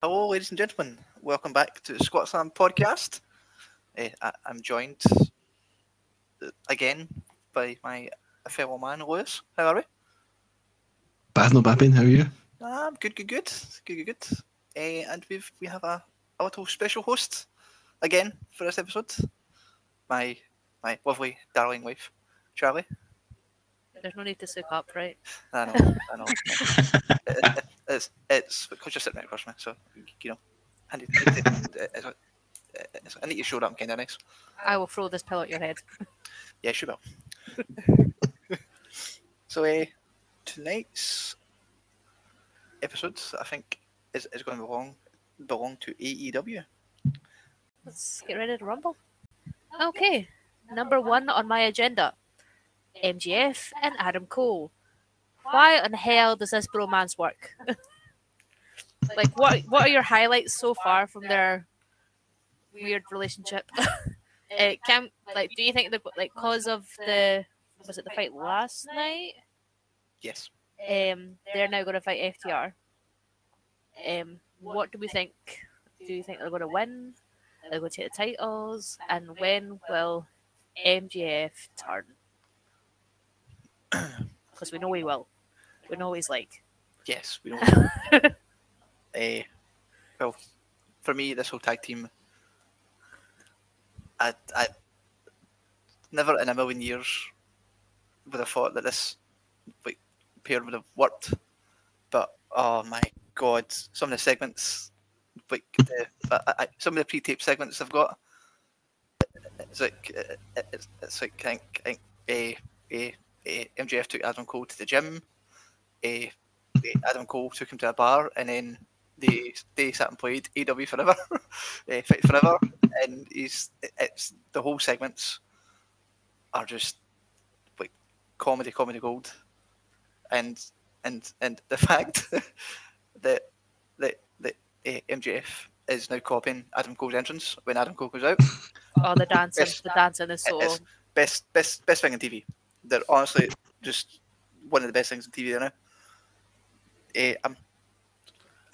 Hello, ladies and gentlemen. Welcome back to the Squat podcast. Uh, I, I'm joined again by my fellow man, Lewis. How are we? Bad, no bad, Ben. How are you? Um, good, good, good, good, good, good. Uh, and we've we have a, a little special host again for this episode. My my lovely, darling wife, Charlie. There's no need to soak up, right? I know, I know. It- it- it's it's because you're sitting right across from me, so you know. I need, I need to, it's- it's- I need to show that I'm kind of nice. I will throw this pillow at your head. Yeah, sure will. so, uh, tonight's episode, I think, is, is going to belong belong to AEW. Let's get ready to rumble. Okay, number one on my agenda MJF and Adam Cole. Why on hell does this bromance work? like, what what are your highlights so far from their weird relationship? uh, can like, do you think the like cause of the was it the fight last night? Yes. Um, they're now going to fight FTR. Um, what do we think? Do you think they're going to win? They're going to take the titles, and when will MJF turn? Because we know he will. We know he's like. Yes, we know. uh, well, for me, this whole tag team, I, I never in a million years would have thought that this like, pair would have worked. But oh my god, some of the segments, like the, I, I, some of the pre-tape segments I've got, it's like it's, it's like I think, I think uh, uh, uh, MJF took Adam Cole to the gym. Uh, Adam Cole took him to a bar, and then they they sat and played AW Forever, uh, Fight Forever, and he's it's the whole segments are just like comedy, comedy gold, and and and the fact that that that uh, MJF is now copying Adam Cole's entrance when Adam Cole goes out. Oh, the dancing! Yes. The dancing is so. Best best best thing in TV. They're honestly just one of the best things in TV there now. Uh, I'm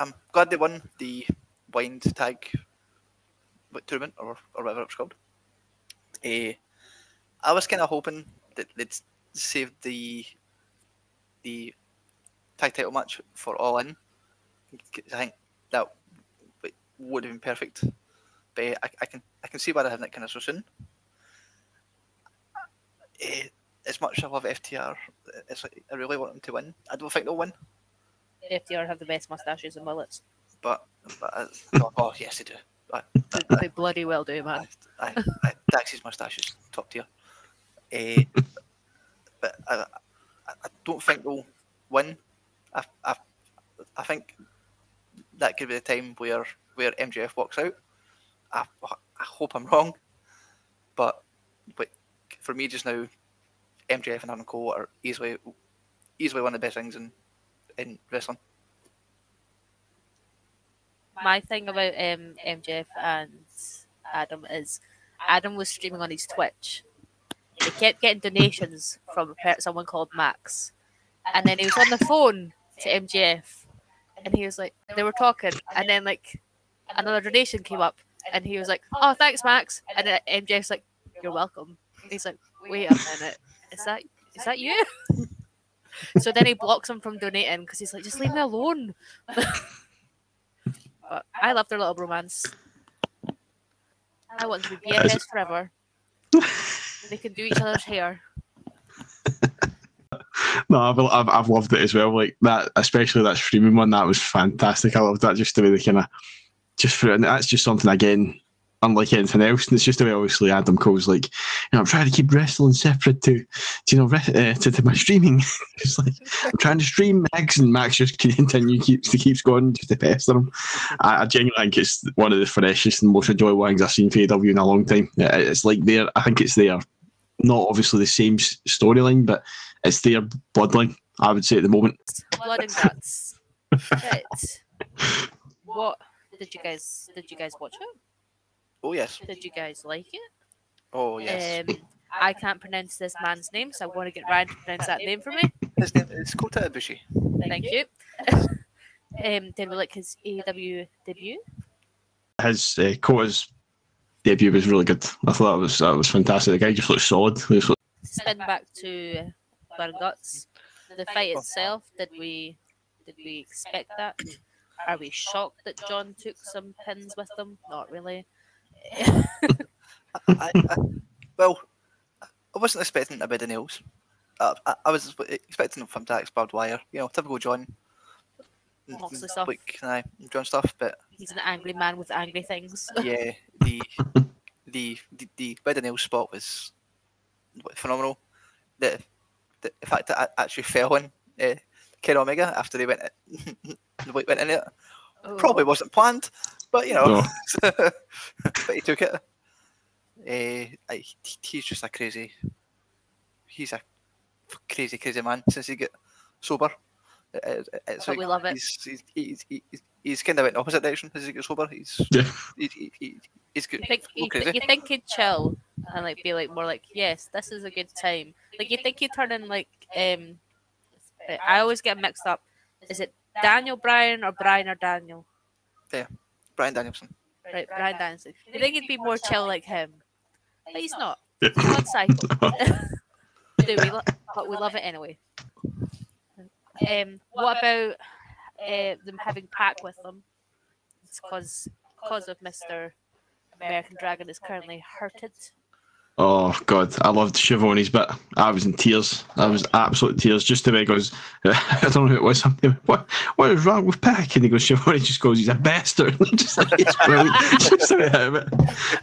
I'm glad they won the blind tag tournament or, or whatever it's called. Uh, I was kind of hoping that they'd save the the tag title match for All In. I think that would have been perfect. But I, I can I can see why they're having it kind of so soon. Eh, as much as I love FTR, it's like I really want them to win. I don't think they'll win, FTR have the best mustaches and mullets. but, but I, oh, oh yes they do. I, They, they bloody well do, man. I, I, I, Dax's moustache is top tier. Eh, but I, I, I don't think they'll win. I, I, I think that could be the time where where MJF walks out. I, I hope I'm wrong, but but for me just now, MJF and Adam Cole are easily easily one of the best things in in wrestling. my thing about um, MJF and Adam is Adam was streaming on his Twitch. He kept getting donations from someone called Max, and then he was on the phone to MJF, and he was like, they were talking, and then like another donation came up, and he was like, "Oh, thanks, Max," and then MJF's like, "You're welcome." He's like, "Wait a minute, is that is that you?" so then he blocks him from donating because he's like, "Just leave me alone." But I love their little romance. I want to be BFFs forever. They can do each other's hair. No, I've, I've, I've loved it as well. Like that, especially that streaming one. That was fantastic. I loved that. Just the way they kind of just for and that's just something again, unlike anything else. And it's just the way obviously Adam Cole's like, you know, I'm trying to keep wrestling separate to, to you know, re- uh, to, to my streaming. it's like I'm trying to stream Max, and Max just continue keeps he keeps going just to pester him. I, I genuinely think it's one of the freshest and most enjoyable things I've seen for AW in a long time. Yeah, It's like there, I think it's there. not obviously the same storyline, but it's their bloodline. I would say at the moment. Blood and guts. What did you guys did you guys watch it? Oh yes, Did you guys like it? oh yes. Um, I can't pronounce this man's name, so I want to get Ryan to pronounce that name for me. His name is Kota Ibushi. Thank you. Um, did we like his AEW debut? His uh, Kota's debut was really good. I thought that was that was fantastic. The guy just looked solid. He was Spin back to Blood Guts. The fight itself, did we did we expect that? Are we shocked that John took some pins with them? Not really. I, I, well, I wasn't expecting a bit of nails. I, I, I was expecting from Dax barbed wire, you know, typical John. Moxley stuff. Like, aye, John stuff, but He's an angry man with angry things. yeah, the the the, the bed of nails spot was phenomenal. The, the, the fact that I actually fell on uh, Ken Omega after they went went in it Oh. probably wasn't planned, but you know, No. but he took it. Uh, I, he's just a crazy. He's a crazy, crazy man since he got sober. It- it- it's But we love it. He's, he's, he's, he's, he's kind of went in the opposite direction as he got sober. He's Yeah. he, he, he, he's good. You think go you, crazy. you think he'd chill and like be like more like, yes, this is a good time. Like you think he'd turn in like um I always get mixed up. Is it Daniel Bryan or Brian or Daniel? Brian Danielson. Right, Brian Danielson. You think he'd be more chill like him? But he's not. He's on cycle. Do we? Lo- but we love it anyway. Um, what about uh, them having Pac with them? It's because because of Mister American Dragon is currently hurted. Oh God, I loved Shivoni's bit. I was in tears. I was absolute tears. Just the way he goes, I don't know who it was. Something. What what is wrong with Pac? And he goes, Shivoni just goes, he's a bastard. just like it's brilliant. just the way out of it.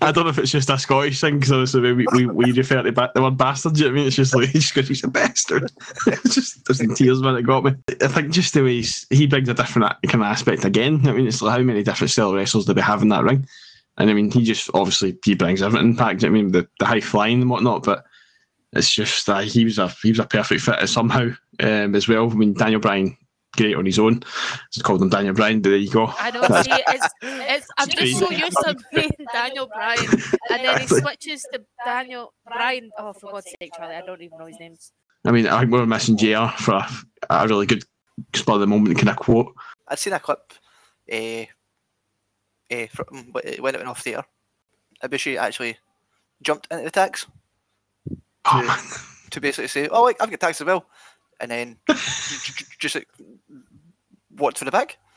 I don't know if it's just a Scottish thing because obviously we, we we refer to ba- the word bastard. Do you know I mean? It's just like he just goes, he's a bastard. it's just there's in tears when it got me. I think just the way he brings a different kind of aspect again. I mean, it's like how many different style wrestlers do we have in that ring? And I mean, he just obviously he brings everything back. do you know what I mean, the, the high flying and whatnot, but it's just uh, he was a he was a perfect fit somehow um, as well. I mean, Daniel Bryan, great on his own. Just called him Daniel Bryan. But there you go. I know. See, it's, it's, I'm just so used to being Daniel Bryan, and then he switches to Daniel Bryan. Oh, for God's sake, Charlie, I don't even know his names. I mean, I think we were missing JR for a, a really good spot of the moment kind of quote. I'd seen a clip uh, uh, from when it went off theatre. Ibushi actually jumped into the tacks Oh, to, man. to basically say, "Oh, like, I've got tacks as well," and then j- j- just like, walked for the back.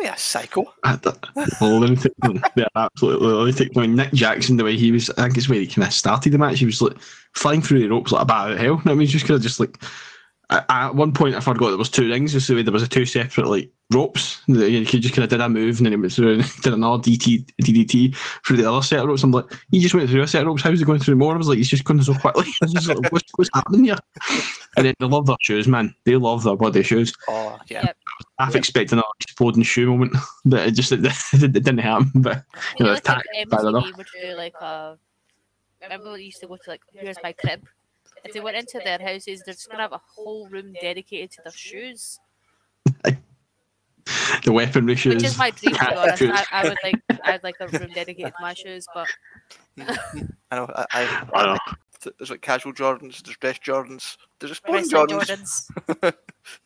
Yeah, psycho. I don't- lunatic. They're absolutely lunatic. I mean, Nick Jackson, the way he was, I think it's where he kind of started the match. He was like flying through the ropes like a bat out of hell. I mean, he's just kind of just like. I- I- At one point, I forgot there was two rings. Just the way there was a two separate like ropes. that You could just kind of did a move and then he went through and did another DT, DDT through the other set of ropes. I'm like, he just went through a set of ropes. How's he going through more? I was like, he's just going so quickly. I was just like, what's, what's happening here? And then they love their shoes, man. They love their body shoes. Oh yeah, Yep. half expecting an exploding shoe moment, but it just it, it didn't happen. But You you know, know, it's like tack, if bad enough. Would do like a. Remember when they used to go to like, here's my crib. If they went into their houses, they're just gonna have a whole room dedicated to their shoes, the weaponry shoes. which is my dream. To be honest. I, I would like, I'd like a room dedicated to my shoes, but I know. I, I, I know. there's like casual Jordans, there's dress Jordans, there's just plain Jordans. Jordans,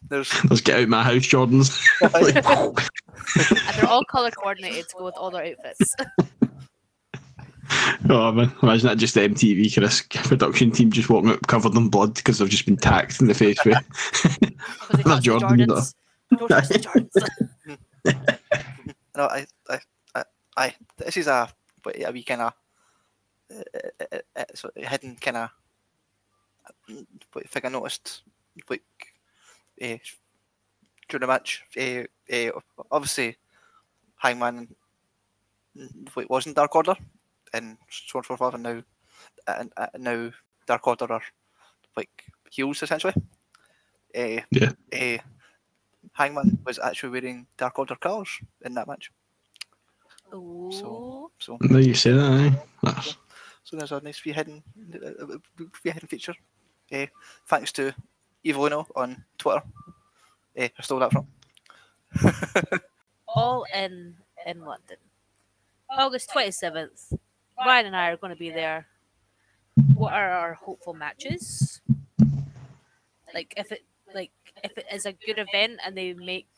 There's Let's get out my house, Jordans. Like, and they're all color coordinated to go with all their outfits. Oh man, imagine that just the MTV kind of production team just walking up covered in blood because they've just been tacked in the face with. Because they Not the Jordan. Jordans. Don't the Jordans. no, I, I, I, I this is a but a wee kind of uh, uh, uh, so hidden kind of thing I noticed like uh, during the match. Uh, uh, obviously, Hangman like, wasn't Dark Order, and so on and and now and uh, now Dark Order are like heels essentially. Uh, Yeah. Uh, Hangman was actually wearing Dark Order colours in that match. Ooh. So, There you say that, eh? That's, so there's a nice wee hidden, uh, uh, wee hidden feature. Uh, thanks to Evolino on Twitter. Uh, I stole that from. all in in London. August 27th. Ryan and I are going to be there. What are our hopeful matches? Like if it like if it is a good event and they make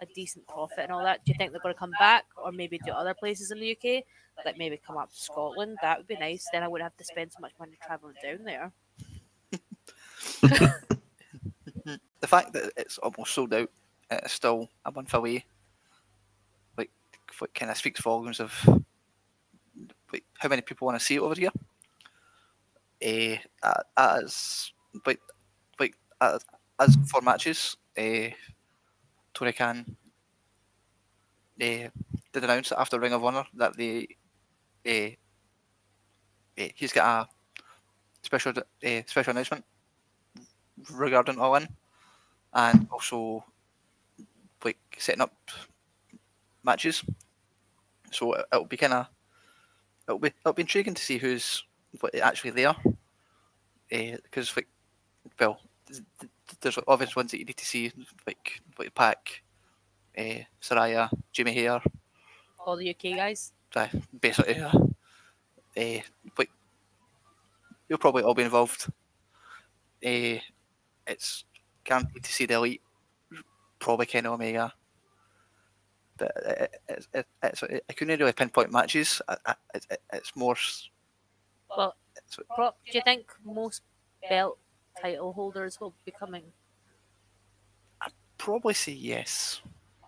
a decent profit and all that, do you think they're going to come back or maybe do other places in the UK? Like maybe come up to Scotland. That would be nice. Then I wouldn't have to spend so much money traveling down there. the fact that it's almost sold out, it's still a month away. Like, what kind of speaks volumes of how many people want to see it over here. Uh, as like like as, as for matches, uh, Tony Khan uh, did announce after Ring of Honor that they uh, uh, he's got a special uh, special announcement regarding All In, and also like setting up matches. So it'll be kind of it'll be it'll be intriguing to see who's actually there, because like well, th- th- there's obvious ones that you need to see like like Pac, uh, Saraya, Jamie Hayter, All the UK guys. uh, basically. Uh, uh, but you'll probably all be involved. Uh, it's guaranteed to see the elite, probably Kenny Omega. But it, it, it, I couldn't really pinpoint matches. I, I, it, it- it's more. Well, It's, do you think most belt title holders will be coming? probably say yes.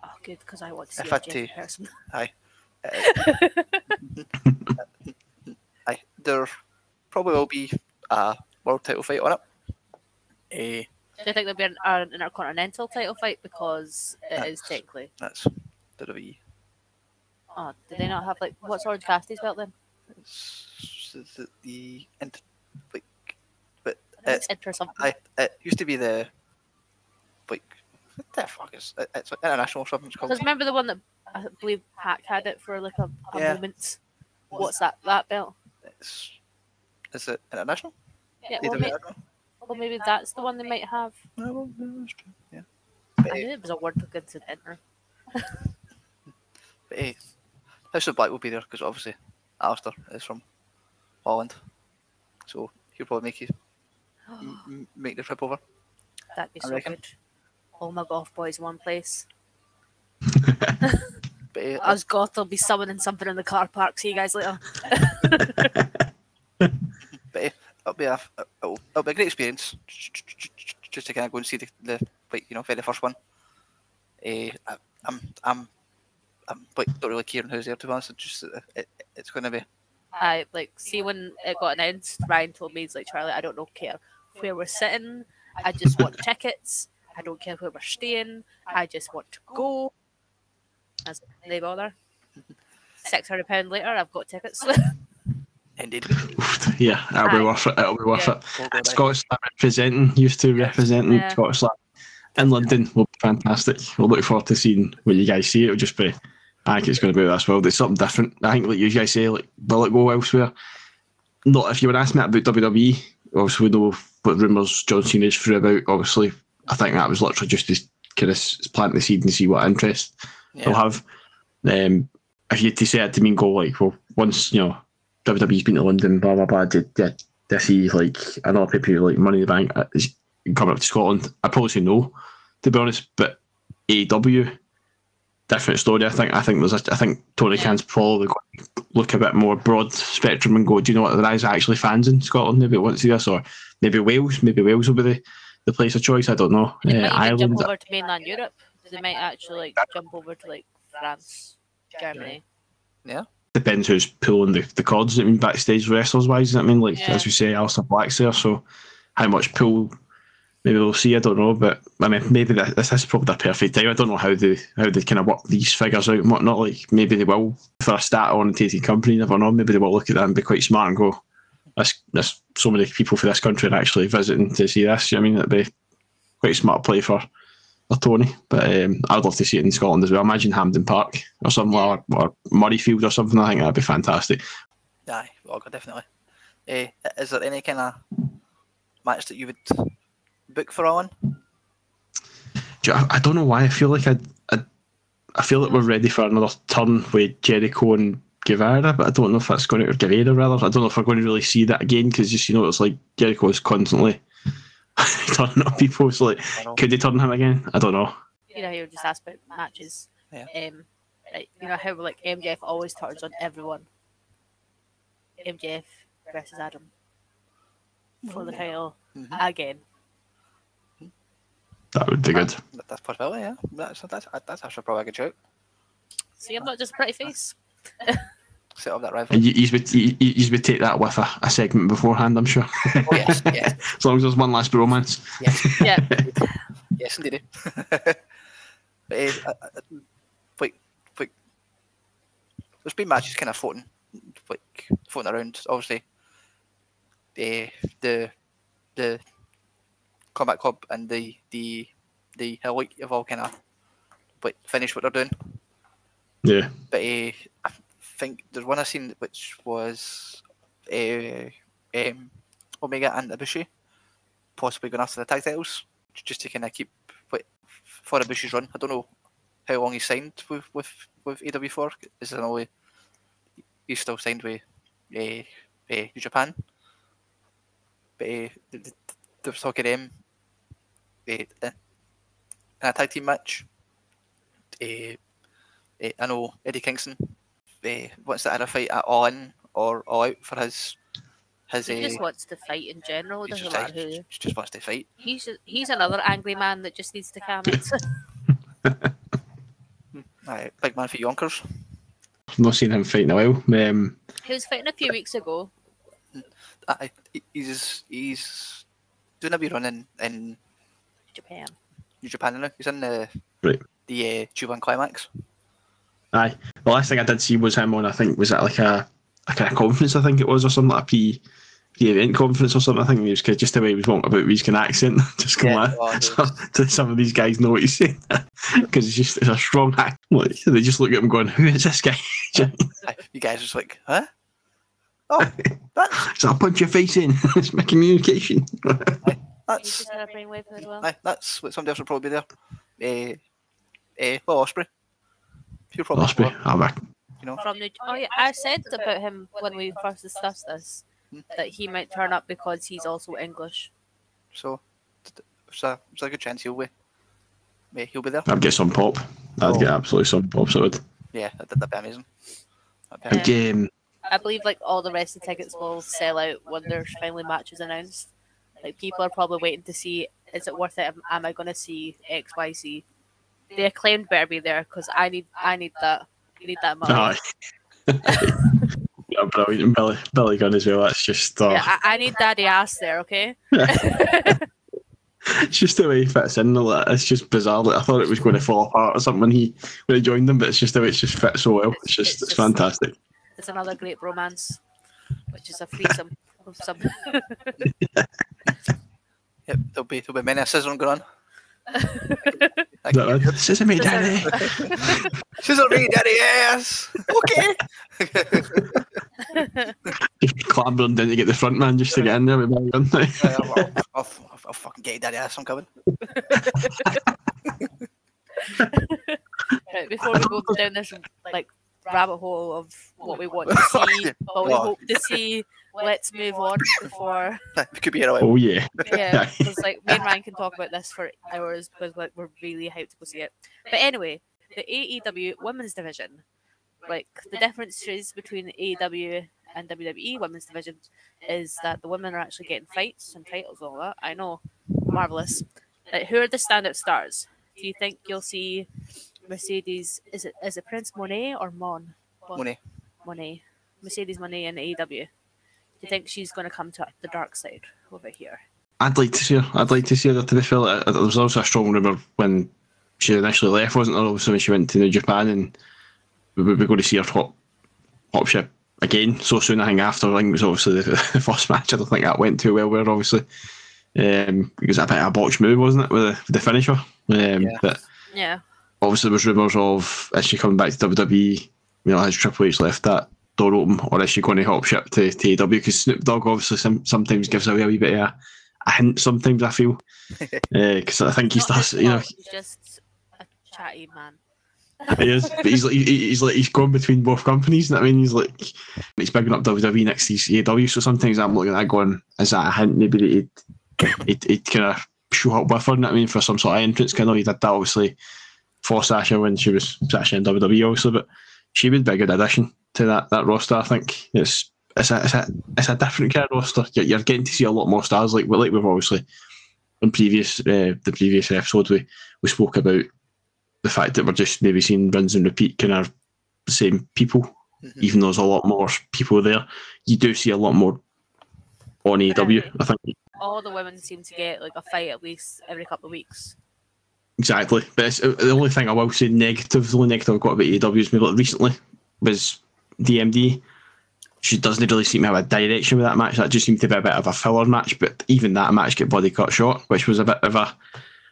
Oh, good, because I want to see If a I Jeff person. Uh, I, there probably will be a world title fight on it. Uh, Do you think there'll be an, an intercontinental title fight because it is technically? that's WWE. Oh, did they not have like what's Orange Cassidy's belt then? It's the, the int- like, but uh, It's it's inter something. I it used to be the like what the fuck is it, it's like international or something it's called. Because remember the one that I believe Pac had it for like a, a Yeah. moment. What's that? That belt? It's, is it international? Yeah. Well, may, international? well, maybe that's the one they might have. No, well, that's true. Yeah. I knew it was a word good to enter. But eh, House of Black will be there because obviously Aleister is from Holland, so he'll probably make you m- m- make the trip over. That'd be I so reckon. good. All my golf boys in one place. But eh, Us goth will be summoning something in the car park. See you guys later. but eh, it'll be a it'll, it'll be a great experience just to kind of go and see the, the like you know very first one. Uh, I, I'm I'm I'm like don't really care who's there to be honest. It's just uh, it, it's going to be I like see when it got announced. Ryan told me he's like Charlie. I don't know care where we're sitting. I just want tickets. I don't care where we're staying. I just want to go. As they bother. Six hundred pound later, I've got tickets. indeed. yeah, it'll be worth it. It'll be worth Yeah. it. We'll go Scottish representing, used to representing Yeah. Scottish Slam in London will be fantastic. We'll look forward to seeing what you guys see. It'll just be, I think it's going to be this world. It's something different. I think, like you guys say, like, will it go elsewhere? Not if you were asking me about WWE, obviously we know what rumours John Cena's threw about. Obviously, I think that was literally just to kind of plant the seed and see what interest they'll have. Um, if you had to say it to me and go like, well, once you know WWE's been to London, blah blah blah, did did, did see like another pay per like Money in the Bank uh, is coming up to Scotland? I'd probably say no, to be honest. But AEW, different story. I think I think there's a, I think Tony Yeah. Khan's probably going to look a bit more broad spectrum and go, do you know what? There is actually fans in Scotland. Maybe want to see this, or maybe Wales. Maybe Wales will be the, the place of choice. I don't know. They Uh, might Ireland. jump over to mainland Europe. They might actually like jump over to like France, Germany. Yeah. depends who's pulling the, the cords. I mean, backstage wrestlers wise. I mean, like Yeah. as we say, Aleister Black's there, so how much pull maybe we'll see. I don't know, but I mean, maybe that, this is probably the perfect time. I don't know how they how they kind of work these figures out and whatnot. Like maybe they will for a start orientated company. Never know. Maybe they will look at that and be quite smart and go. There's, there's so many people for this country are actually visiting to see this. You know I mean, it'd be quite a smart play for, for Tony. But um, I'd love to see it in Scotland as well. Imagine Hampden Park or something, or, or Murrayfield or something. I think that'd be fantastic. Aye, well, definitely. Uh, is there any kind of match that you would book for All In? Do you- I, I don't know why. I feel like I, I, I feel like we're ready for another turn with Jericho and Guevara, but I don't know if that's going to or Guerrero rather. I don't know if we're going to really see that again because just you know it's like Jericho is constantly turning up people. So like, could they turn him again? I don't know. you know, you were just asked about matches. Yeah. Um, like, you know how like MJF always turns on everyone. MJF versus Adam for the title Mhm. again. That would be good. That- That's possibility, yeah. That's, that's, that's actually probably a good joke. See, I'm not just a pretty face. Set up that rivalry. And you, you, would, you, you would take that with a, a segment beforehand, I'm sure. Oh, yes, yes, as long as there's one last romance. yes, Yeah. yes, indeed. but, uh, uh, uh, like, like, there's been matches kind of floating, like, floating around, obviously. The, the, the Combat Club and the, the, the Elite have all kind of, like, finished what they're doing. Yeah. but uh, I think there's one I seen which was uh, um, Omega and Ibushi possibly going after the tag titles just to kind of keep like, for Ibushi's run. I don't know how long he's signed with with with AW for. Is it only he's still signed with uh, uh, New Japan? But uh, th- th- there was talk of them uh, in a tag team match. Uh, uh, I know Eddie Kingston uh, wants to either fight at All In or All Out for his his. He Uh, just wants to fight in general. Doesn't just, matter who. he just wants to fight. He's he's another angry man that just needs to calm it. Aye, big man for Yonkers. I've not seen him fight in a while. Um, he was fighting a few weeks ago. Aye, he- he's he's doing a wee run in, in Japan. New Japan now. He's in the Right. the uh, G1 Climax. aye. The last thing I did see was him on, I think, was at like a, a kind of conference, I think it was, or something like a pre pre event conference or something. I think he was kind of just the way he was wanting about his kind of accent. just come Yeah, on. oh, So, to some of these guys know what he's saying because it's just it's a strong act. Like, they just look at him going, "Who is this guy?" You guys are just like, huh? Oh, that's so I'll punch your face in. it's my communication. He's that's just had a brainwave as well. aye, that's what somebody else will probably be there. Uh, uh, well, Ospreay. He'll probably Ospreay, I'm back. you know. From New, oh yeah, I said about him when we first discussed this Hmm. that he might turn up because he's also English. So th- th- it's a, it's a good chance he'll be. Yeah, he'll be there. I'd get some pop. I'd Oh. get absolutely some pop. So I would. Yeah, that, that'd be amazing. That'd be Yeah. Um, I believe like all the rest of the tickets will sell out when there's finally matches announced. Like people are probably waiting to see is it worth it? Am, am I going to see X Y Z? The acclaimed better be there because I need I need that. You need that money. yeah, brilliant. Billy, Billy Gunn as well. That's just, uh, Yeah, I, I need daddy ass there. Okay. it's just the way he fits in. like, It's just bizarre. Like, I thought it was going to fall apart or something when he when he joined them, but it's just the way it's just fit so well. It's just It's it's, just- fantastic. It's another great romance, which is a threesome of some. Yep, there'll be there'll be many a sizzling going on. Is that right? This isn't me, Daddy. Sizzle me, daddy, yes. Okay. Clambering down to get the front man just to get in there with Billy Gunn. Yeah, I'll, I'll, I'll, I'll fucking get you, daddy ass. I'm coming. Right, before we go down this like rabbit hole of what we want to oh, see, what we Oh. hope to see, let's move on before We could be here a oh yeah. yeah, because like me and Ryan can talk about this for hours because like we're really hyped to go see it. But anyway, the AEW women's division, like the differences between the AEW and WWE women's division is that the women are actually getting fights and titles and all that. I know, marvelous. Like, who are the standout stars? Do you think you'll see Mercedes? Is it is it Prince Monet or Mon? What? Money. Monet, Mercedes Monet in AEW. Do you think she's going to come to the dark side over here? I'd like to see her. I'd like to see her. To be fair, there was also a strong rumor when she initially left, wasn't there? Obviously, when she went to New Japan, and we we were going to see her top top ship again so soon. I think after I think it was obviously the, the first match. I don't think that went too well. Where obviously um, because a bit of a botched move, wasn't it, with the, with the finisher? Um, Yeah. But Yeah. obviously, there was rumours of is she coming back to WWE? You know, has Triple H left that door open, or is she going to hop ship to, to AEW? Because Snoop Dogg obviously some, sometimes gives away a wee bit of a, a hint. Sometimes I feel eh, because I think he starts, you know, He's just a chatty man. he is, but he's like he- he's like he's gone between both companies. And I mean, he's like he's bigging up WWE next to AEW. So sometimes I'm looking at that going, is that a hint? Maybe that he'd he'd, he'd kind of show up with her. you know I mean, for some sort of entrance. Kind of he did that obviously for Sasha when she was Sasha in WWE, obviously, but she would be a good addition to that that roster. I think it's it's a it's a, it's a different kind of roster. You're, you're getting to see a lot more stars, like like we've obviously in previous uh, the previous episode we we spoke about the fact that we're just maybe seeing runs and repeat kind of the same people, Mhm. even though there's a lot more people there. You do see a lot more on AEW. I think All the women seem to get like a fight at least every couple of weeks. exactly. But it's, the only thing I will say negative, the only negative I've got about AEW is maybe like recently was DMD. She doesn't really seem to have a direction with that match. That just seemed to be a bit of a filler match. But even that match get body cut short, which was a bit of a.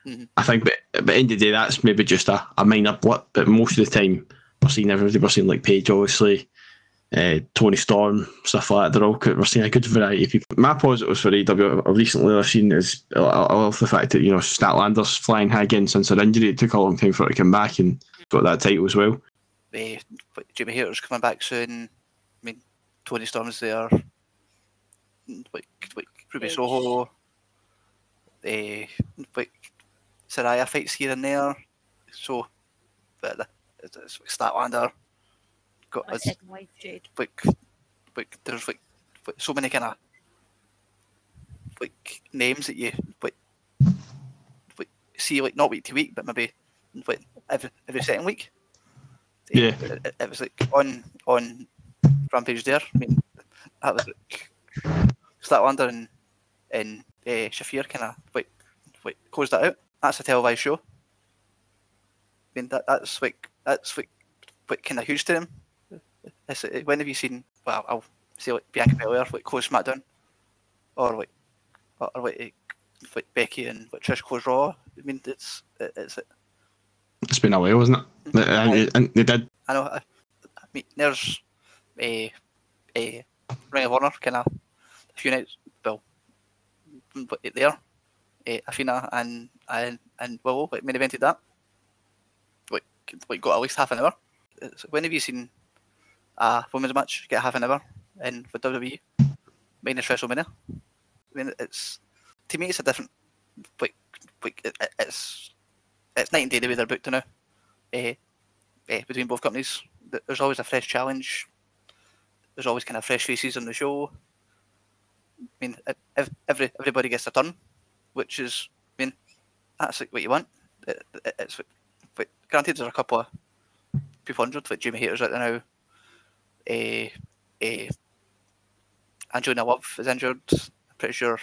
Mhm. I think, but at the end of the day, that's maybe just a, a minor blip. But most of the time, we're seeing everybody. We're seeing like Paige, obviously, uh, Toni Storm, stuff like that. They're all good. We're seeing a good variety of people. My positives for AEW recently I've seen is I I love the fact that you know Statlander's flying high again since her injury. It took a long time for her to come back and got that title as well. Uh, Jamie Hayter's coming back soon. I mean, Toni Storm's there. Like, like Ruby Paige. Soho. Uh, like Saraya fights here and there. So, but the- it's, it's like Statlander. Got second Jade. like, like there's like, like so many kind of like names that you like, like see like not week to week, but maybe like every every second week. Yeah. it, it- it was like on on Rampage there. I mean, that was like Statlander and and uh, Shafir kind of like like closed that out. That's a televised show. I mean that that's like that's like like kind of huge to them. It's, uh, when have you seen? Well, I'll say like Bianca Belair like close SmackDown, or like or, or like, like Becky and like Trish close Raw. I mean, it's it's it, it's been a while, wasn't it? And, and they did. I know. I, I mean, there's a a Ring of Honor kind of a few nights. Well, but there, uh, Athena and and and Willow like main evented that. Like, like got at least half an hour. It's- when have you seen a women's match get half an hour in with WWE? Minus WrestleMania. I mean, it's to me, it's a different. Like, like it- it's it's night and day the way they're booked now. Uh, eh, between both companies. There's always a fresh challenge. There's always kind of fresh faces on the show. I mean, every everybody gets a turn, which is, I mean, that's like what you want. It, it- it's but granted, there's a couple of people hundred, like Jamie Hayter's right now. Eh, eh, Angelina Love is injured. I'm pretty sure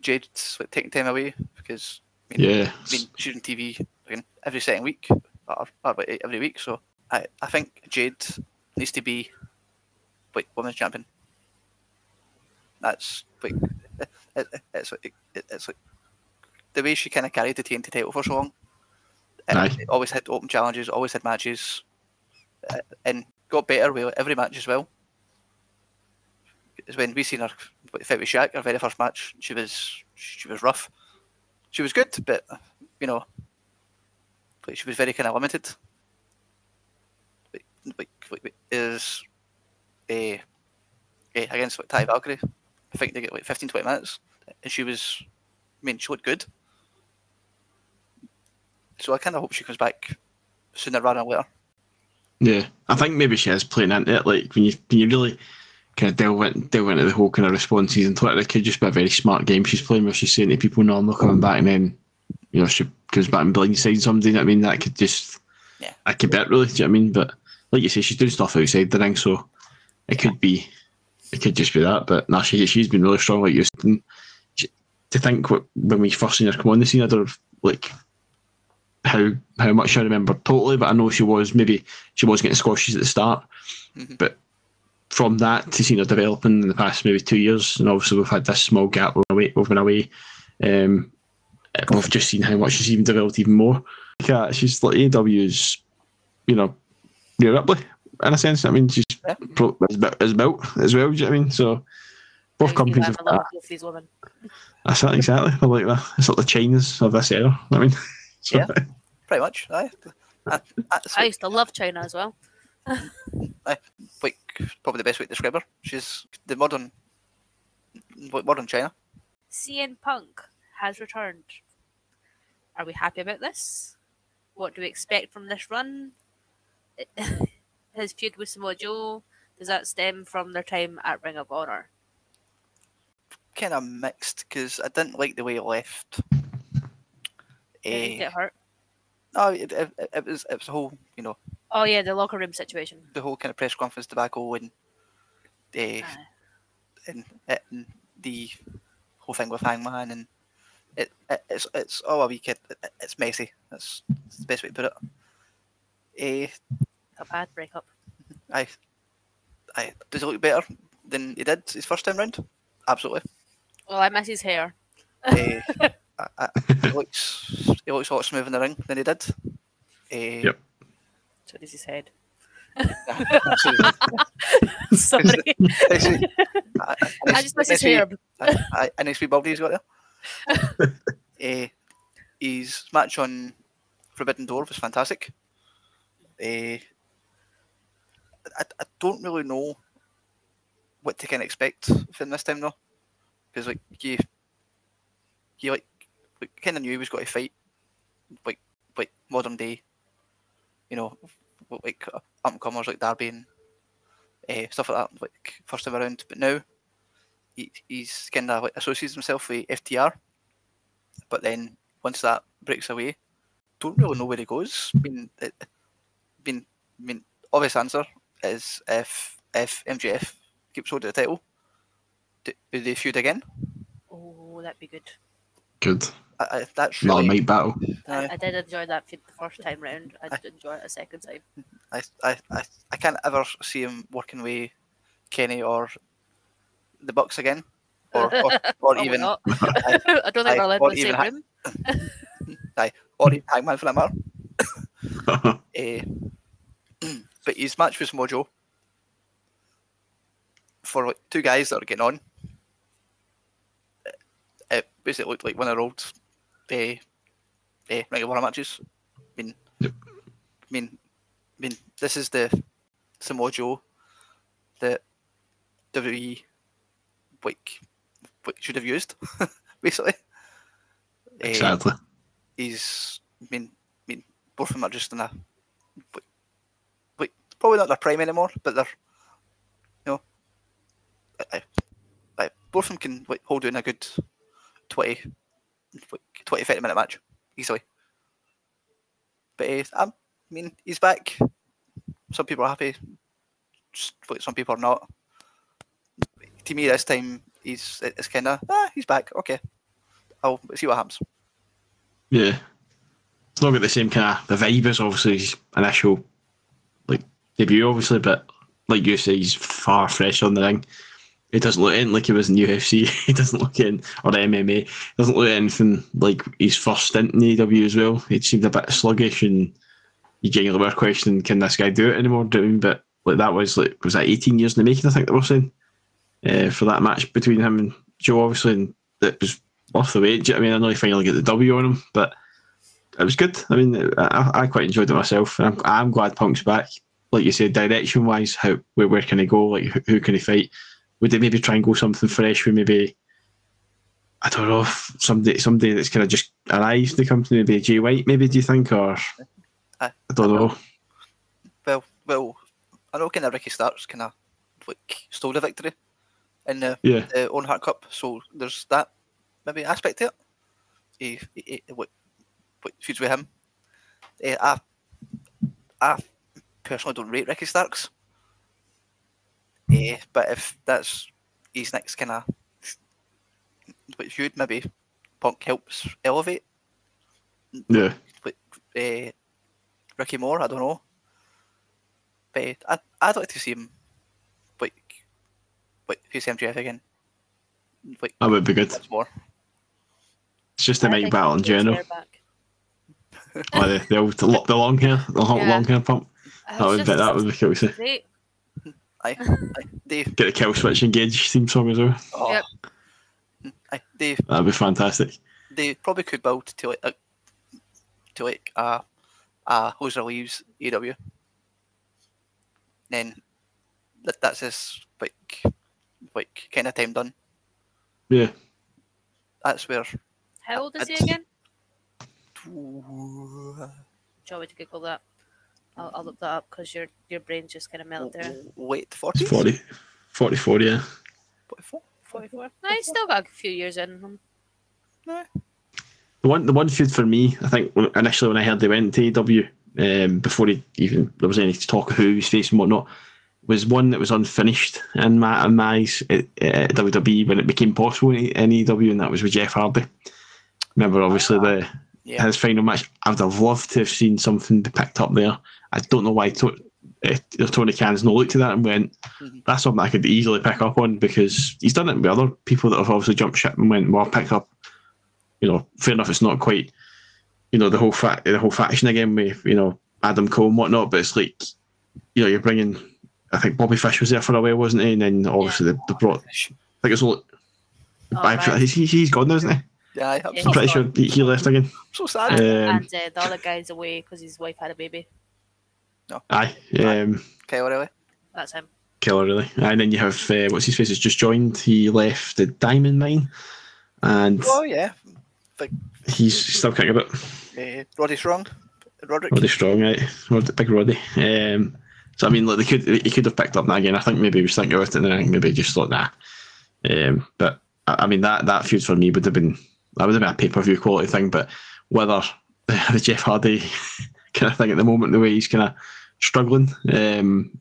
Jade's like taking time away because I mean, Yeah. I mean, she's on TV again every second week, or, or every week. So I, I think Jade needs to be like women's champion. That's like it, it, it's it, it's like the way she kind of carried the TNT title for so long. And Aye. always had open challenges, always had matches, uh, and got better with every match as well. Because when we seen her fight with Shaq, her very first match, she was she was rough. She was good, but you know, like she was very kind of limited. Like, like, like is a uh, against like, Ty Valkyrie, I think they get like 15, 20 minutes, and she was, I mean, she looked good. So I kind of hope she comes back sooner rather than later. Yeah, I think maybe she is playing into it. Like when you when you really kind of delve, in, delve into the whole kind of responses and Twitter, it could just be a very smart game she's playing where she's saying to people, "No, I'm not coming back," and then you know she goes back and blindsides somebody. you know I mean, that could just Yeah. that could bet really. Do you know what I mean? But like you say, she's doing stuff outside the ring, so it could be, it could just be that. But no, she she's been really strong. Like you said. To think what, when we first seen her come on the scene, I don't like how how much I remember totally, but I know she was maybe she was getting squashes at the start, Mhm. but from that to seeing her developing in the past maybe two years, and obviously we've had this small gap we've been away, we've been away. Um, we've just seen how much she's even developed even more. Yeah, she's like AEW's, you know, Rhea Ripley in a sense. I mean, she's Yeah. pro- is built built as well. Do you know what I mean? So both Now companies have have that. both these women. That's it, exactly. I like that. It's like the Chynas of this era. I mean, so, Yeah. Pretty much, aye. That- That's I used to love Chyna as well. like probably the best way to describe her. She's the modern, modern Chyna. CM Punk has returned. Are we happy about this? What do we expect from this run? His feud with Samoa Joe does that stem from their time at Ring of Honor? Kind of mixed because I didn't like the way he left. Did he Eh, get hurt? no, it, it, it was it was a whole you know Oh yeah, the locker room situation. the whole kind of press conference tobacco and uh, Aye. and, and the whole thing with Hangman and it, it it's it's all a wee kid. It, it's messy. That's, that's the best way to put it. Eh, a bad breakup. I, I does it look better than he did his first time round? Absolutely. Well, I miss his hair. Eh, I, I, he looks he looks a lot smoother in the ring than he did. Eh, Yep. So this his head. Sorry, I, just his hair. I, I, a nice wee body he's got there. uh, his match on Forbidden Door was fantastic. Uh, I, I don't really know what to kind of expect from this time though, because like you, you like, like kind of knew he was going to fight, like like modern day, you know, like up and comers like Darby and uh, stuff like that, like first time around. But now he, he's kind of like associates himself with FTR. But then once that breaks away, don't really know where he goes. I mean, it, I mean, I mean, obvious answer is if if MJF keeps hold of the title, do, do they feud again? Oh, that'd be good. Good. I, I, that's Not a really. mic battle. I, I did enjoy that feud the first time round. I did enjoy it a second time. I, I, I, I can't ever see him working with Kenny or the Bucks again, or or, or even not. I don't think Aye, we're allowed or in the same even room. or even Hangman for that matter. Eh, but his match with Mojo for like two guys that are getting on, it, it basically looked like one of their old uh, uh, of matches. I mean, Yep. I mean, I mean, this is the Samoa Joe that WWE like, like should have used, basically. Exactly. he's I mean, I mean both of them are just in a like, like probably not their prime anymore, but they're you know I, I, both of them can like hold in a good 20 like 20 30 minute match easily. But uh, I'm, mean he's back. Some people are happy, some people are not. To me this time he's it's kinda ah he's back, okay. I'll see what happens. Yeah. It's not got the same kind of the vibe as obviously his initial like debut, obviously, but like you say, he's far fresher on the ring. He doesn't look in like he was in UFC. he doesn't look in or MMA. He doesn't look anything like his first stint in AEW as well. He seemed a bit sluggish and you genuinely were questioning, can this guy do it anymore? Do you know what I mean? But like that was like was that eighteen years in the making, I think they were saying. Uh, for that match between him and Joe, obviously, and it was worth the wait. I mean, I know he finally get the W on him, but it was good. I mean, I, I quite enjoyed it myself. I'm, I'm glad Punk's back. Like you said, direction wise, how where, where can he go? Like who, who can he fight? Would they maybe try and go something fresh with maybe I don't know somebody somebody that's kind of just arrived in the company, maybe Jay White, maybe do you think, or I- I don't know. Well, well, I know kind of Ricky Starks kind of like stole the victory in the, Yeah, the Owen Hart Cup, so there's that maybe aspect to it. He, he, he what, what feuds with him. Eh, I, I personally don't rate Ricky Starks. Eh, but if that's his next kind of which you'd maybe Punk helps elevate yeah, But, uh, Ricky Moore. I don't know, but eh, I I'd like to see him like like face MJF again. Like that would be good. once more. It's just a I mic think battle in he needs general. hair back. Or the, the, old, the, long hair, the long, Yeah. long hair Punk. That would be just- that would be cool. to see. Great. Aye, aye, Dave. Get the Killswitch Engage theme song as well. Oh. Yep. Aye, Dave. That'd be fantastic. They probably could build to like a, to like a a Hoser leaves AW. Then that that's his like like kind of time done. Yeah, That's where How old is he It's- again? you want me to Google that? I'll, I'll look that up because your your brain just kind of melted there. Wait, 40s? It's 40, 44, yeah. 44? 44. No, he's still got a few years in him. No. The one, the one feud for me, I think initially when I heard they went to AEW, um, before he even there was any talk of who he was facing and whatnot, was one that was unfinished in my in my eyes at, at WWE when it became possible in, in AEW, and that was with Jeff Hardy. Remember, obviously the Yeah. his final match. I would have loved to have seen something picked up there. I don't know why to, uh, Tony Khan's not looked at that and went, Mhm. "That's something I could easily pick up on," because he's done it with other people that have obviously jumped ship and went, "Well, pick up." You know, fair enough. It's not quite, you know, the whole fa- the whole faction again with you know Adam Cole and whatnot, but it's like, you know, you're bringing. I think Bobby Fish was there for a while, wasn't he? And then obviously they, they brought. I think it's all. Oh, right. he's, he's gone now, isn't he? Yeah, I'm so, I'm pretty sure he, he left again. so sad. And, Um, and uh, the other guy's away because his wife had a baby. No. Aye. Um, Kyle O'Reilly. That's him. killer really. And then you have uh, what's his face has just joined. He left the diamond mine, and Oh, yeah. Big. he's still kicking a bit. Uh, Roddy Strong. Roderick. Roddy Strong, right? Rod, big Roddy. Um, so I mean, like they could he could have picked up that again. I think maybe he was thinking about it, and then I think maybe he just thought nah. Um, but I, I mean that that feud for me would have been that would have been a pay per view quality thing. But whether the Jeff Hardy kind of thing at the moment, the way he's kind of struggling, um,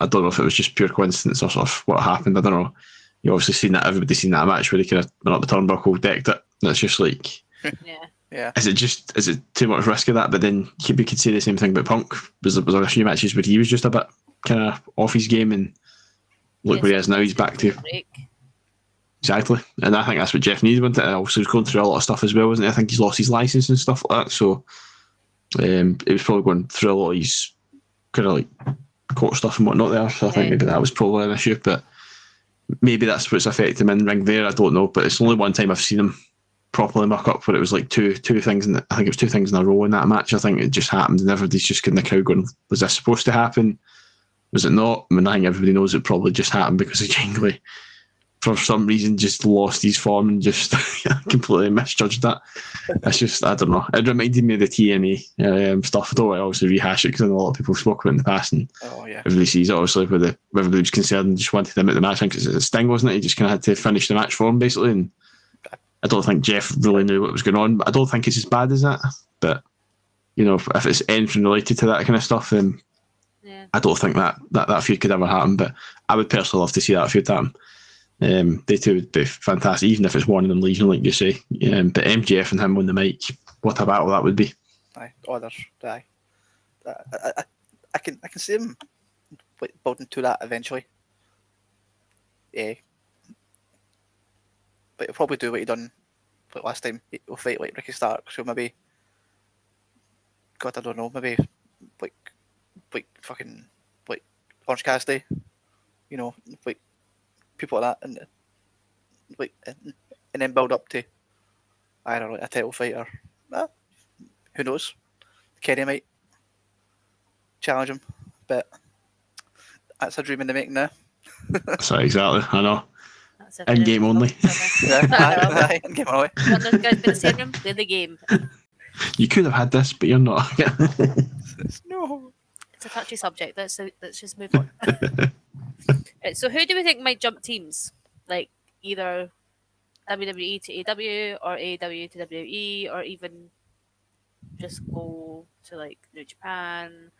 I don't know if it was just pure coincidence or sort of what happened. I don't know. You obviously seen that everybody's seen that match where they kind of went up the turnbuckle, decked it, and it's just like Yeah. Yeah. is it just is it too much risk of that? But then you could say the same thing about Punk. Was there was there a few matches where he was just a bit kind of off his game, and look Yes, where he is now. He's back to break. Exactly, and I think that's what Jeff needed. Wasn't it? And also, he was going through a lot of stuff as well, wasn't he? I think he's lost his license and stuff like that. So um, it was probably going through a lot of his kind of like court stuff and whatnot there. So I think maybe that was probably an issue, but maybe that's what's affected him in ring there. I don't know, but it's only one time I've seen him properly muck up where it was like two two things in the, I think it was two things in a row in that match. I think it just happened and everybody's just getting the crowd going, was this supposed to happen? Was it not? I mean, I think everybody knows it probably just happened because of Jingley for some reason just lost his form and just completely misjudged that. It's just I don't know. It reminded me of the TNA um, stuff. I don't want to obviously rehash it because I know a lot of people spoke about it in the past and Oh, yeah. everybody sees it obviously with the with everybody was concerned and just wanted him at the match because it's a Sting wasn't it? He just kind of had to finish the match for him basically and I don't think Jeff really knew what was going on. But I don't think it's as bad as that. But you know, if, if it's anything related to that kind of stuff, then Yeah. I don't think that, that that feud could ever happen. But I would personally love to see that feud happen. Um, they two would be fantastic, even if it's one of them Legion, like you say. Um, but MJF and him on the mic, what a battle that would be. Aye. Others. Aye. I, I, I, can I can see him like, building to that eventually. Yeah. But he'll probably do what he done last time. He'll fight like Ricky Stark, so maybe God I don't know, maybe like like fucking like Orange Cassidy. You know, like people like that and like and, and then build up to I don't know, like a title fight or ah, who knows? Kenny might challenge him, but that's a dream in the making now. So exactly, I know. That's a In game only. cover. Yeah, aye, aye, give away. One of those guys been staying room, play the game. You could have had this, but you're not. No. It's a touchy subject. Let's let's just move on. Right, so who do we think might jump teams? Like either WWE to AEW or AEW to WWE or even just go to like New Japan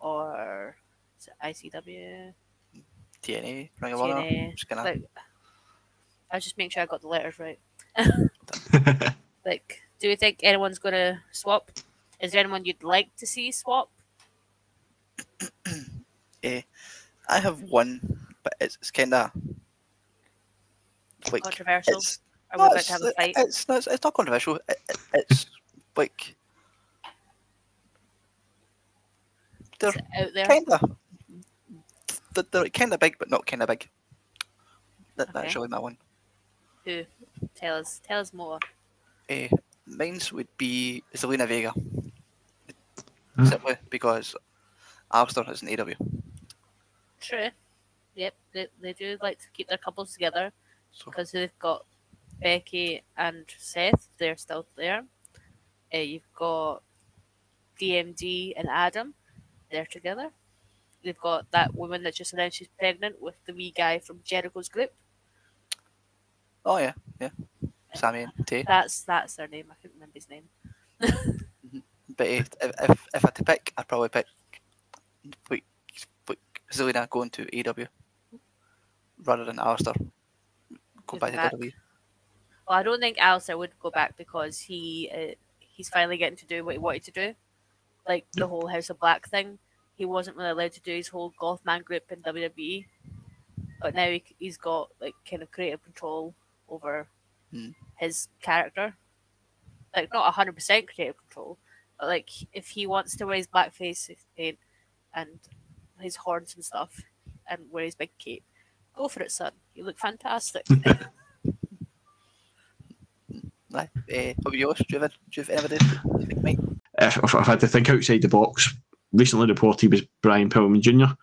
or is it ICW? TNA, Ring of Honor. Just gonna, Like I was just make sure I got the letters right. Like, do we think anyone's gonna swap? Is there anyone you'd like to see swap? eh, I have one, but it's, it's kind of like Controversial? it's Are no, we about it's, to have a fight? it's, not, it's not controversial. It, it- it's like they're out there? kind of they're, they're kind of big, but not kind of big. That, Okay. That's really my one. Who? Tell us. Tell us more. Uh, mine's would be Zelina Vega. Hmm. Simply because Aleister is an AEW. True. Yep, they, they do like to keep their couples together So because they've got Becky and Seth. They're still there. Uh, you've got DMD and Adam. They're together. They've got that woman that just announced she's pregnant with the wee guy from Jericho's group. Oh yeah, yeah. Sammy and Tay. That's that's their name. I couldn't remember his name. But eh, if, if if I had to pick, I'd probably pick like, like Zelina going to AEW rather than Aleister going back to. WWE. Well, I don't think Aleister would go back because he uh, he's finally getting to do what he wanted to do, like the whole House of Black thing. He wasn't really allowed to do his whole goth man group in WWE, but now he, he's got like kind of creative control over Hmm. his character. Like not hundred percent creative control, but like if he wants to wear his blackface paint and his horns and stuff, and wear his big cape, go for it, son. You look fantastic. Aye. Eh, what about yours? Do you have, do you have anybody you think might? if, if I had to think outside the box, recently reported was Brian Pillman Jr.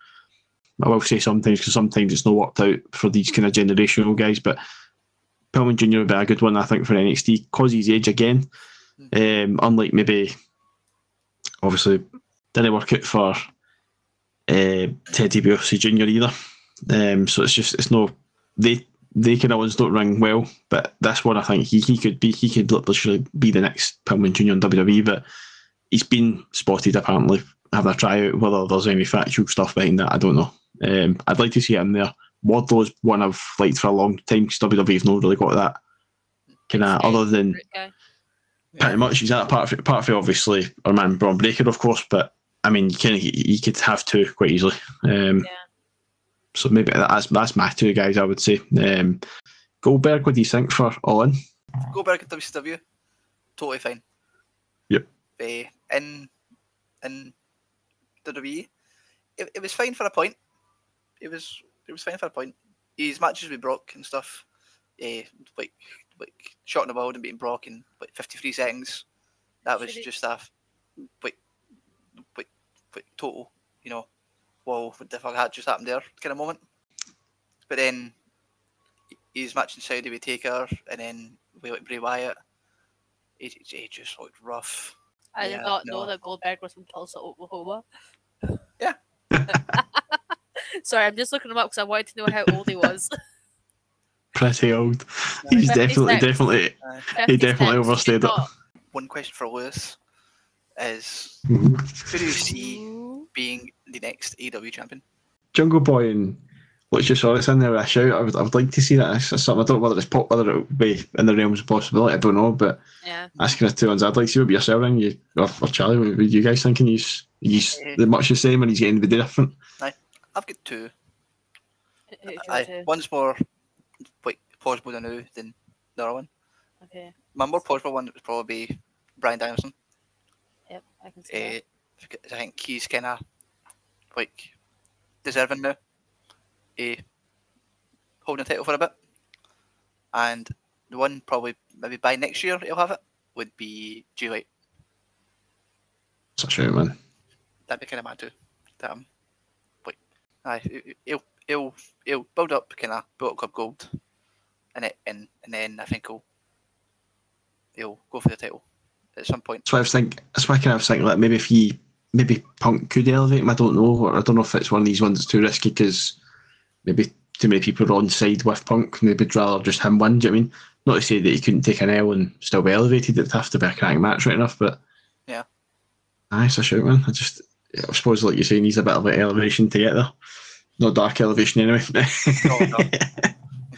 I will say sometimes because sometimes it's not worked out for these kind of generational guys, but Pillman Jr. would be a good one, I think, for NXT because his age again. Um, unlike maybe, obviously, didn't work out for uh, Teddy DiBiase Jr. either. Um, so it's just it's no they they kind of ones don't ring well, but this one I think he, he could be he could literally be the next Pillman Jr. in WWE, but he's been spotted apparently having a tryout. Whether there's any factual stuff behind that, I don't know. Um, I'd like to see him there. Wardlow's one I've liked for a long time because WWE's not really got that kind of other than guy. pretty much he's that part of part of it, obviously our man Bron Breakker of course but I mean you can you could have two quite easily um, Yeah. So maybe that's that's my two guys I would say um, Goldberg what do you think for All In Go back at WCW. Totally fine. Yep. Eh, in in WWE, it, it was fine for a point. It was it was fine for a point. His matches with Brock and stuff, eh, like like shot in the world and beating Brock in like fifty three seconds. That was Should it- just a like like like total, you know. Whoa, what the fuck had just happened there? Kind of moment. But then he's matching Saudi with Taker, and then we like Bray Wyatt. It, it, it just looked rough. I Yeah, did not no. know that Goldberg was from Tulsa, Oklahoma. Yeah. Sorry, I'm just looking him up because I wanted to know how old he was. pretty old he's definitely 56. definitely Uh, He definitely 56, overstayed it. one question for Lewis is: Mhm. Who do you see being the next AEW champion? Jungle Boy and what's your sorry it's in there with a shout I would, I would like to see that it's something I don't know whether it's pop whether it would be in the realms of possibility I don't know but Yeah. that's kind of two ones I'd like to see what you're and you or, or Charlie what, what you guys thinking he's he's the much the same and he's getting to be different I've got two. Who- who do you Aye, one's more like possible than now than the other one. Okay. My more possible one would probably be Bryan Danielson. Yep, I can see that. Uh, because I think he's kind of like deserving now. a holding the title for a bit, and the one probably maybe by next year he'll have it would be Jay White. such a shame, man That'd be kind of mad too. That um, like, aye, he- he'll he'll he'll build up kind of Bullet Club Gold, and it and and then I think he'll he'll go for the title at some point. That's why I was thinking. That's why I kind of was thinking like maybe if he, maybe Punk could elevate him. I don't know. I don't know if it's one of these ones that's too risky because maybe too many people are on side with Punk. Maybe would rather just him win. Do you know what I mean? Not to say that he couldn't take an L and still be elevated. It'd have to be a cracking match, right enough. But Yeah. nice. I a shout, man. I just, I suppose, like you're saying, he's a bit of an elevation to get there. Not dark elevation anyway. No, no.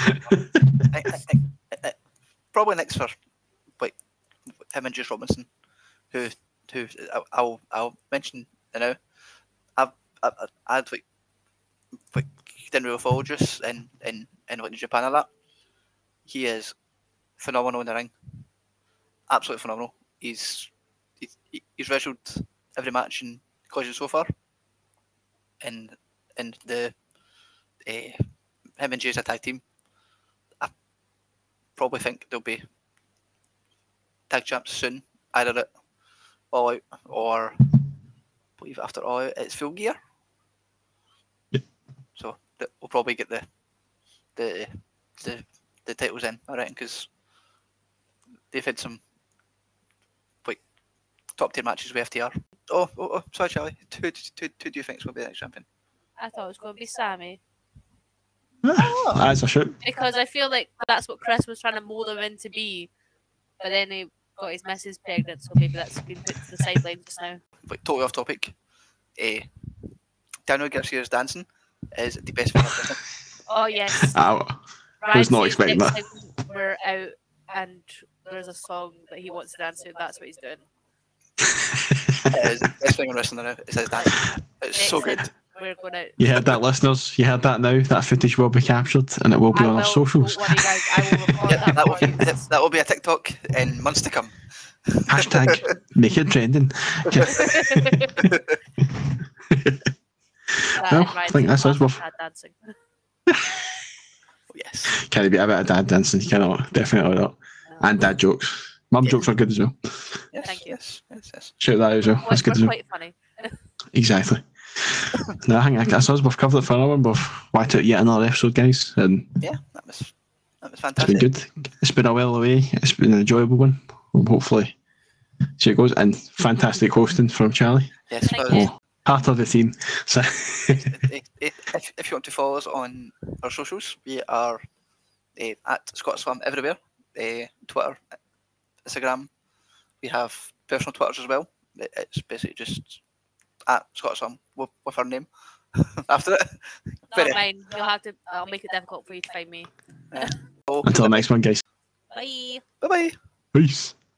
I, I think probably next for like him and Juice Robinson, who who I'll I'll, mention you know, I've I, I, I'd like like didn't really in in in like Japan a lot. He is phenomenal in the ring, absolutely phenomenal. He's he's, he's wrestled every match in Collision so far, and and the uh, him and Jay as a tag team. I probably think they'll be tag champs soon, either at All Out or I believe after All Out it's Full Gear. Yep. So th- we'll probably get the the the, the titles in, I reckon, because they've had some like top tier matches with FTR. Oh, oh, oh sorry, Charlie. Who, who, who, who do you think is going to be the next champion? I thought it was going to be Sammy ah, Oh. That's a shoot. because I feel like that's what Chris was trying to mold him into be, but then he got his missus pregnant, so maybe that's been put to the sideline just now. But totally off topic. Eh, Daniel Garcia's dancing is the best thing I've ever. Oh yes, I, was not expecting that. We're out and there's a song that he wants to dance to. That's what he's doing. It is the best thing I'm wrestling now. Is his dancing. It's so Next good. Time We're going out. you heard that, listeners? You heard that now? That footage will be captured and it will be I on our socials. worry, guys, I will Yeah, that that will be that will be a TikTok in months to come. Hashtag make it trending. Well, I think that's us, classic dancing. Yes. Can it be a bit of dad dancing? You cannot. Definitely not. And dad jokes. Mum Yeah. jokes are good as well. yes. Thank you. Yes. Yes. Yes. Shout that out as well. We're, That's good as well. quite funny. Exactly. No, I think that's us. We've covered it for another one. We've wiped out yet another episode, guys. And Yeah. That was that was it's fantastic. been good. It's been a while away. It's been an enjoyable one. We'll hopefully see it goes. And fantastic hosting from Charlie. Yes. Thank. Oh, part of the team. So if, if, if you want to follow us on our socials, we are uh, at Scotslam everywhere uh, Twitter, Instagram. We have personal Twitters as well. It's basically just at Scotslam with, with our name after it. Not Very- mine. You'll have to. I'll make it difficult for you to find me. So, until the next one, guys. Bye. bye bye. Peace.